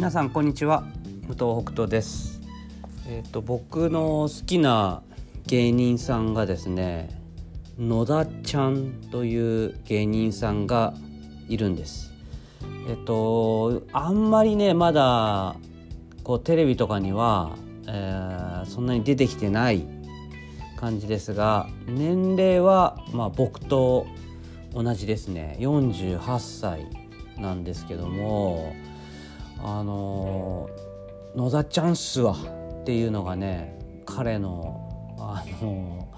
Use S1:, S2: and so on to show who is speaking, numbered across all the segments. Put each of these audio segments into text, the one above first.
S1: 皆さんこんにちは。武藤北斗です。えっ、と僕の好きな芸人さんがですね野田ちゃんという芸人さんがいるんです。えっ、とあんまりねまだこうテレビとかには、えーそんなに出てきてない感じですが年齢はまあ僕と同じですね。48歳なんですけどもあの野田チャンスはっていうのがね彼のあの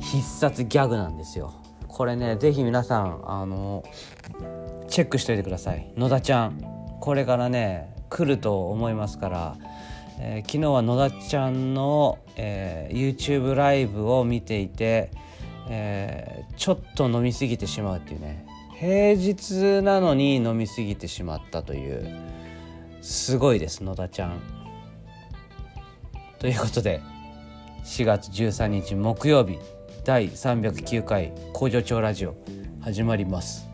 S1: 必殺ギャグなんですよ。これねぜひ皆さんあのチェックしておいてください。野田ちゃんこれからね来ると思いますから、えー昨日は野田ちゃんの、えー YouTube ライブを見ていて、えーちょっと飲みすぎてしまうっていうね。平日なのに飲みすぎてしまったという。すごいです野田ちゃん。ということで4月13日木曜日第309回工場長ラジオ始まります。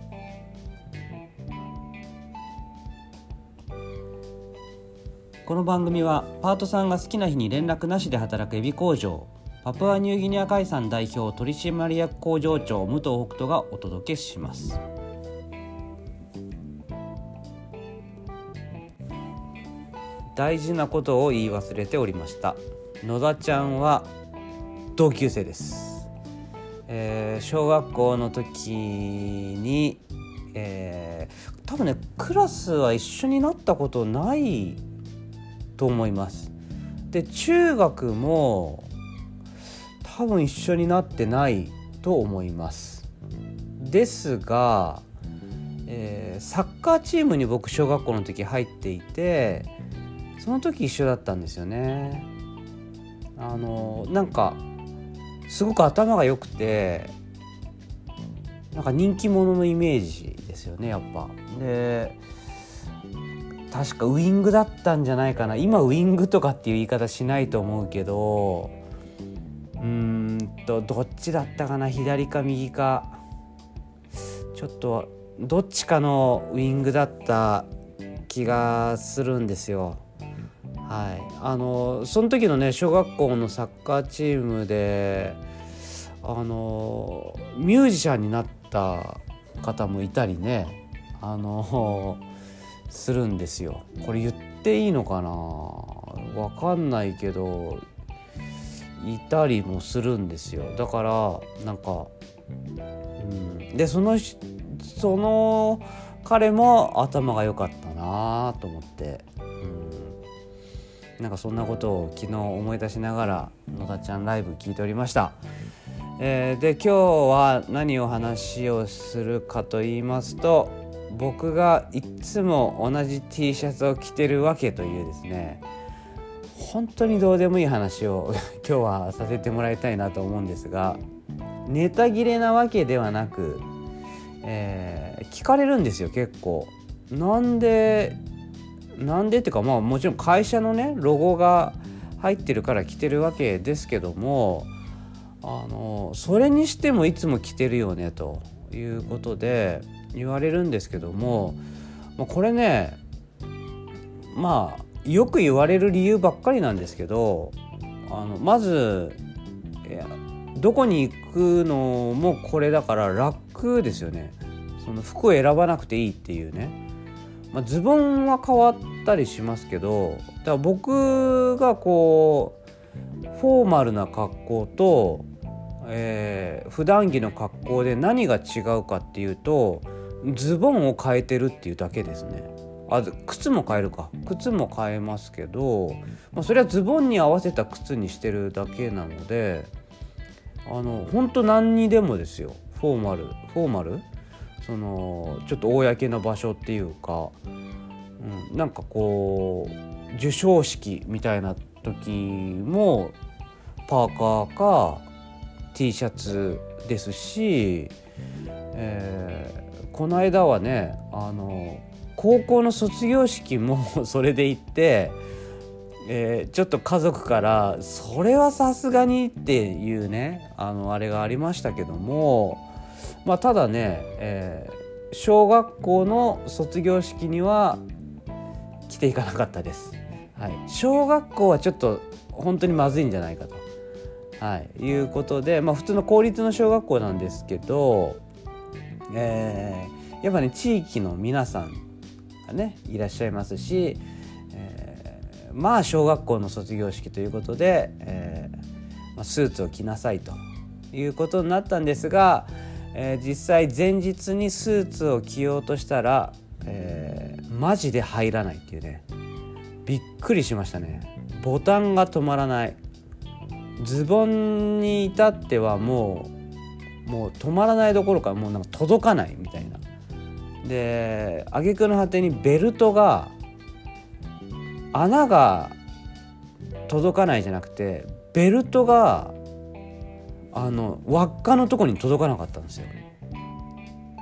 S1: この番組はパートさんが好きな日に連絡なしで働くエビ工場パプアニューギニア海産代表取締役工場長武藤北斗がお届けします大事なことを言い忘れておりました。野田ちゃんは同級生です、えー小学校の時に、えー多分ねクラスは一緒になったことないと思います。で中学も多分一緒になってないと思います。ですが、えーサッカーチームに僕小学校の時入っていてその時一緒だったんですよね。あのなんかすごく頭が良くてなんか人気者のイメージですよねやっぱ。で確かウイングだったんじゃないかな。今ウイングとかっていう言い方しないと思うけどうんとどっちだったかな？左か右か。ちょっとどっちかのウイングだった気がするんですよ。はい、あのその時のね小学校のサッカーチームであのミュージシャンになった方もいたりねあのするんですよ。これ言っていいのかな？わかんないけどいたりもするんですよ。だからなんか、うん、でそのその彼も頭が良かったなと思って。なんかそんなことを昨日思い出しながら野田ちゃんライブ聞いておりました。えーで今日は何を話をするかと言いますと僕がいつも同じ T シャツを着てるわけというですね本当にどうでもいい話を 今日はさせてもらいたいなと思うんですがネタ切れなわけではなく、えー聞かれるんですよ結構。なんでなんでっていうかまあもちろん会社のねロゴが入ってるから着てるわけですけどもあのそれにしてもいつも着てるよねということで言われるんですけども、まあ、これねまあよく言われる理由ばっかりなんですけどあのまずどこに行くのもこれだから楽ですよね。その服を選ばなくていいっていうね。まあ、ズボンは変わったりしますけどだから僕がこうフォーマルな格好と、えー普段着の格好で何が違うかっていうとズボンを変えてるっていうだけですね。あ靴も変えるか。靴も変えますけど、まあ、それはズボンに合わせた靴にしてるだけなのであの本当何にでもですよ。フォーマル。フォーマル？そのちょっと公な場所っていうか、うん、なんかこう授賞式みたいな時もパーカーか T シャツですし、えーこの間はねあの高校の卒業式も それで行って、えーちょっと家族からそれはさすがにっていうねあのあれがありましたけどもまあただね、えー小学校の卒業式には着ていかなかったです。はい、小学校はちょっと本当にまずいんじゃないかと、はい、いうことで、まあ、普通の公立の小学校なんですけど、えー、やっぱね地域の皆さんがねいらっしゃいますし、えー、まあ小学校の卒業式ということで、えーま、スーツを着なさいということになったんですが、えー、実際前日にスーツを着ようとしたら、えー、マジで入らないっていうね。びっくりしましたね。ボタンが止まらない。ズボンに至ってはもうもう止まらないどころかもうなんか届かないみたいな。で挙句の果てにベルトが穴が届かないじゃなくてベルトがあの輪っかのとこに届かなかったんですよ。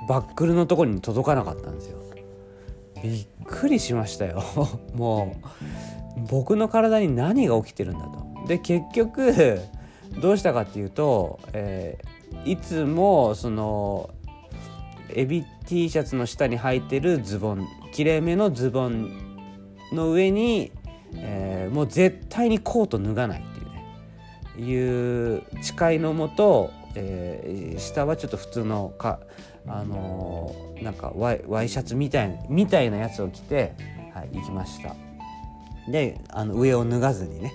S1: バックルのとこに届かなかったんですよ。びっくりしましたよ。もう僕の体に何が起きてるんだと。で結局どうしたかっていうと、えー、いつもそのエビ T シャツの下に履いてるズボンきれいめのズボンの上に、えー、もう絶対にコート脱がない。いう誓いのもと、えー、下はちょっと普通のかあのー、なんかワイワイシャツみたいみたいなやつを着て、はい、行きました。であの上を脱がずにね、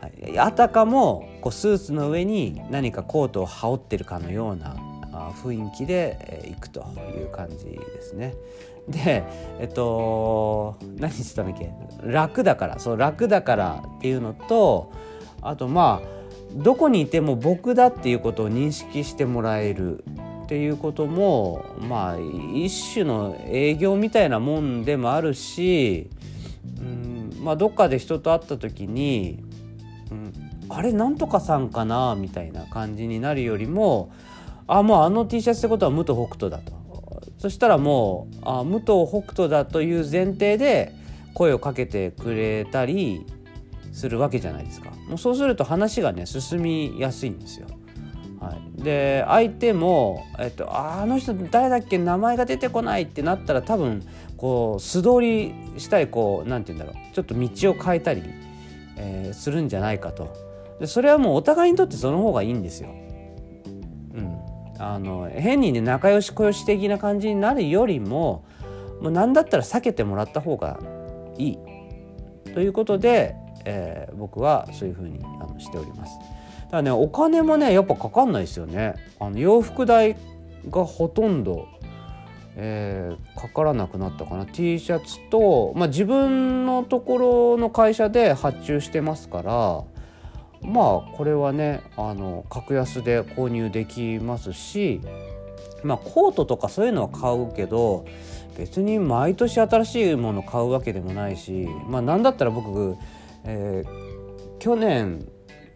S1: はい、あたかもこうスーツの上に何かコートを羽織ってるかのような雰囲気で、えー、行くという感じですね。でえっと何してたんだっけ？楽だからそう楽だからっていうのとあとまあどこにいても僕だっていうことを認識してもらえるっていうこともまあ一種の営業みたいなもんでもあるし、うんまあ、どっかで人と会った時に「うん、あれなんとかさんかな?」みたいな感じになるよりも「あもうあの T シャツってことは武藤北斗だ」と。そしたらもうあ武藤北斗だという前提で声をかけてくれたりするわけじゃないですか。もうそうすると話がね進みやすいんですよ。はい、で相手も、えっと、あの人誰だっけ名前が出てこないってなったら多分こう素通りしたいこう何て言うんだろう。ちょっと道を変えたり、えー、するんじゃないかと。でそれはもうお互いにとってその方がいいんですよ。うん、あの変にね仲良し小良し的な感じになるよりももう何だったら避けてもらった方がいい。ということでえー、僕はそういう風にあのしております。ただねお金もねやっぱかかんないですよね。あの洋服代がほとんど、えー、かからなくなったかな T シャツと、まあ、自分のところの会社で発注してますからまあこれはねあの格安で購入できますしまあコートとかそういうのは買うけど別に毎年新しいもの買うわけでもないしまあ何だったら僕えー、去年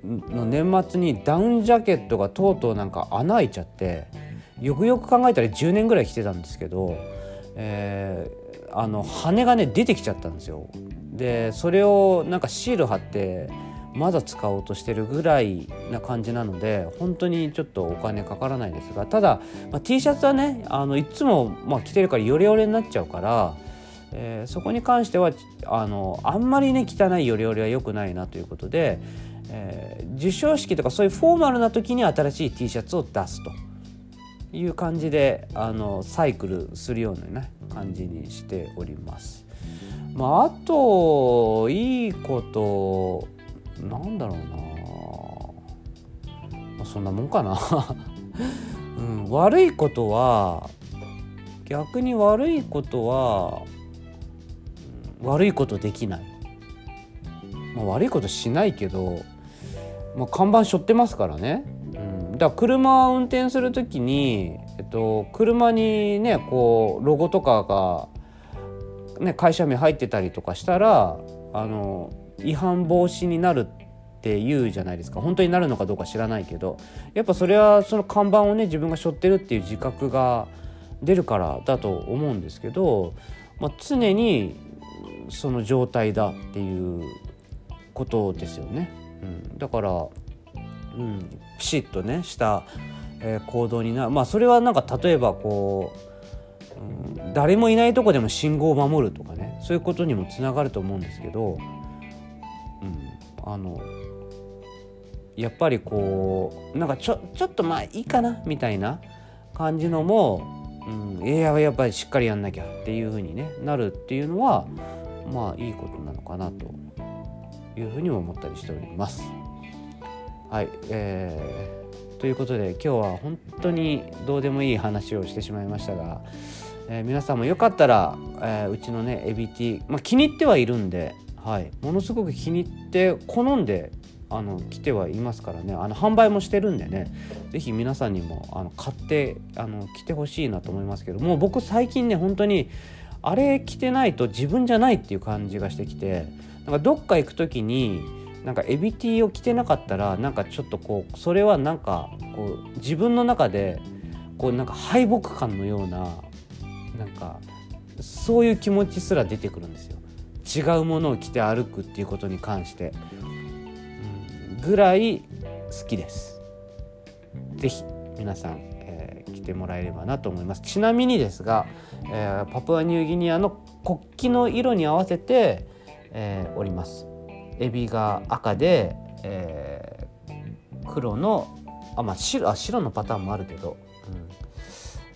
S1: の年末にダウンジャケットがとうとうなんか穴開いちゃってよくよく考えたら10年ぐらい着てたんですけど、えー、あの羽がね出てきちゃったんですよ。でそれをなんかシール貼ってまだ使おうとしてるぐらいな感じなので本当にちょっとお金かからないですがただ、まあ、T シャツはねあのいつも、まあ、着てるからヨレヨレになっちゃうからえー、そこに関してはあのあんまりね汚いよりよりは良くないなということで、えー、授賞式とかそういうフォーマルな時に新しい T シャツを出すと。いう感じであのサイクルするようなね感じにしております。まあ、あといいことなんだろうな、まあ、そんなもんかな、うん、悪いことは逆に悪いことは悪いことできない、まあ、悪いことしないけど、まあ、看板背負ってますからね、うん、だから車を運転する時に、えっと、車にねこうロゴとかが、ね、会社名入ってたりとかしたらあの違反防止になるって言うじゃないですか。本当になるのかどうか知らないけどやっぱそれはその看板をね自分が背負ってるっていう自覚が出るからだと思うんですけど、まあ、常にその状態だっていうことですよね。うん、だから、うん、ピシッとねした、えー、行動になまあそれはなんか例えばこううん、誰もいないとこでも信号を守るとかねそういうことにもつながると思うんですけど、うん、あのやっぱりこうなんかちょちょっとまあいいかなみたいな感じのも、うん、いややっぱりしっかりやんなきゃっていう風にねなるっていうのはまあいいことなのかなというふうにも思ったりしております。はい、えー、ということで今日は本当にどうでもいい話をしてしまいましたが、えー、皆さんもよかったら、えー、うちのねエビティ、まあ、気に入ってはいるんで、はい、ものすごく気に入って好んであの来てはいますからねあの販売もしてるんでね是非皆さんにもあの買ってあの来てほしいなと思いますけどもう僕最近ね本当にあれ着てないと自分じゃないっていう感じがしてきてなんかどっか行く時になんかエビティを着てなかったらなんかちょっとこうそれはなんかこう自分の中でこうなんか敗北感のようななんかそういう気持ちすら出てくるんですよ。違うものを着て歩くっていうことに関して、うん、ぐらい好きです。是非皆さん、てもらえればなと思います。ちなみにですが、えー、パプアニューギニアの国旗の色に合わせてえー、おります。エビが赤で、えー、黒のあまあ白あ白のパターンもあるけど、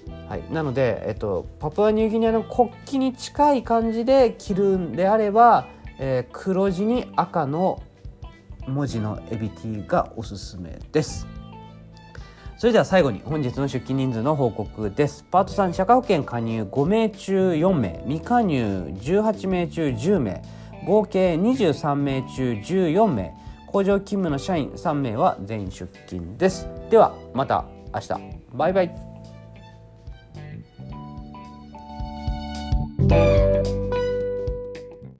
S1: うん。はい、なので、えっと、パプアニューギニアの国旗に近い感じで着るんであれば、えー、黒地に赤の文字のエビティがおすすめです。それでは最後に本日の出勤人数の報告です。パート3社会保険加入5名中4名。未加入18名中10名。合計23名中14名。工場勤務の社員3名は全員出勤です。ではまた明日。バイバイ。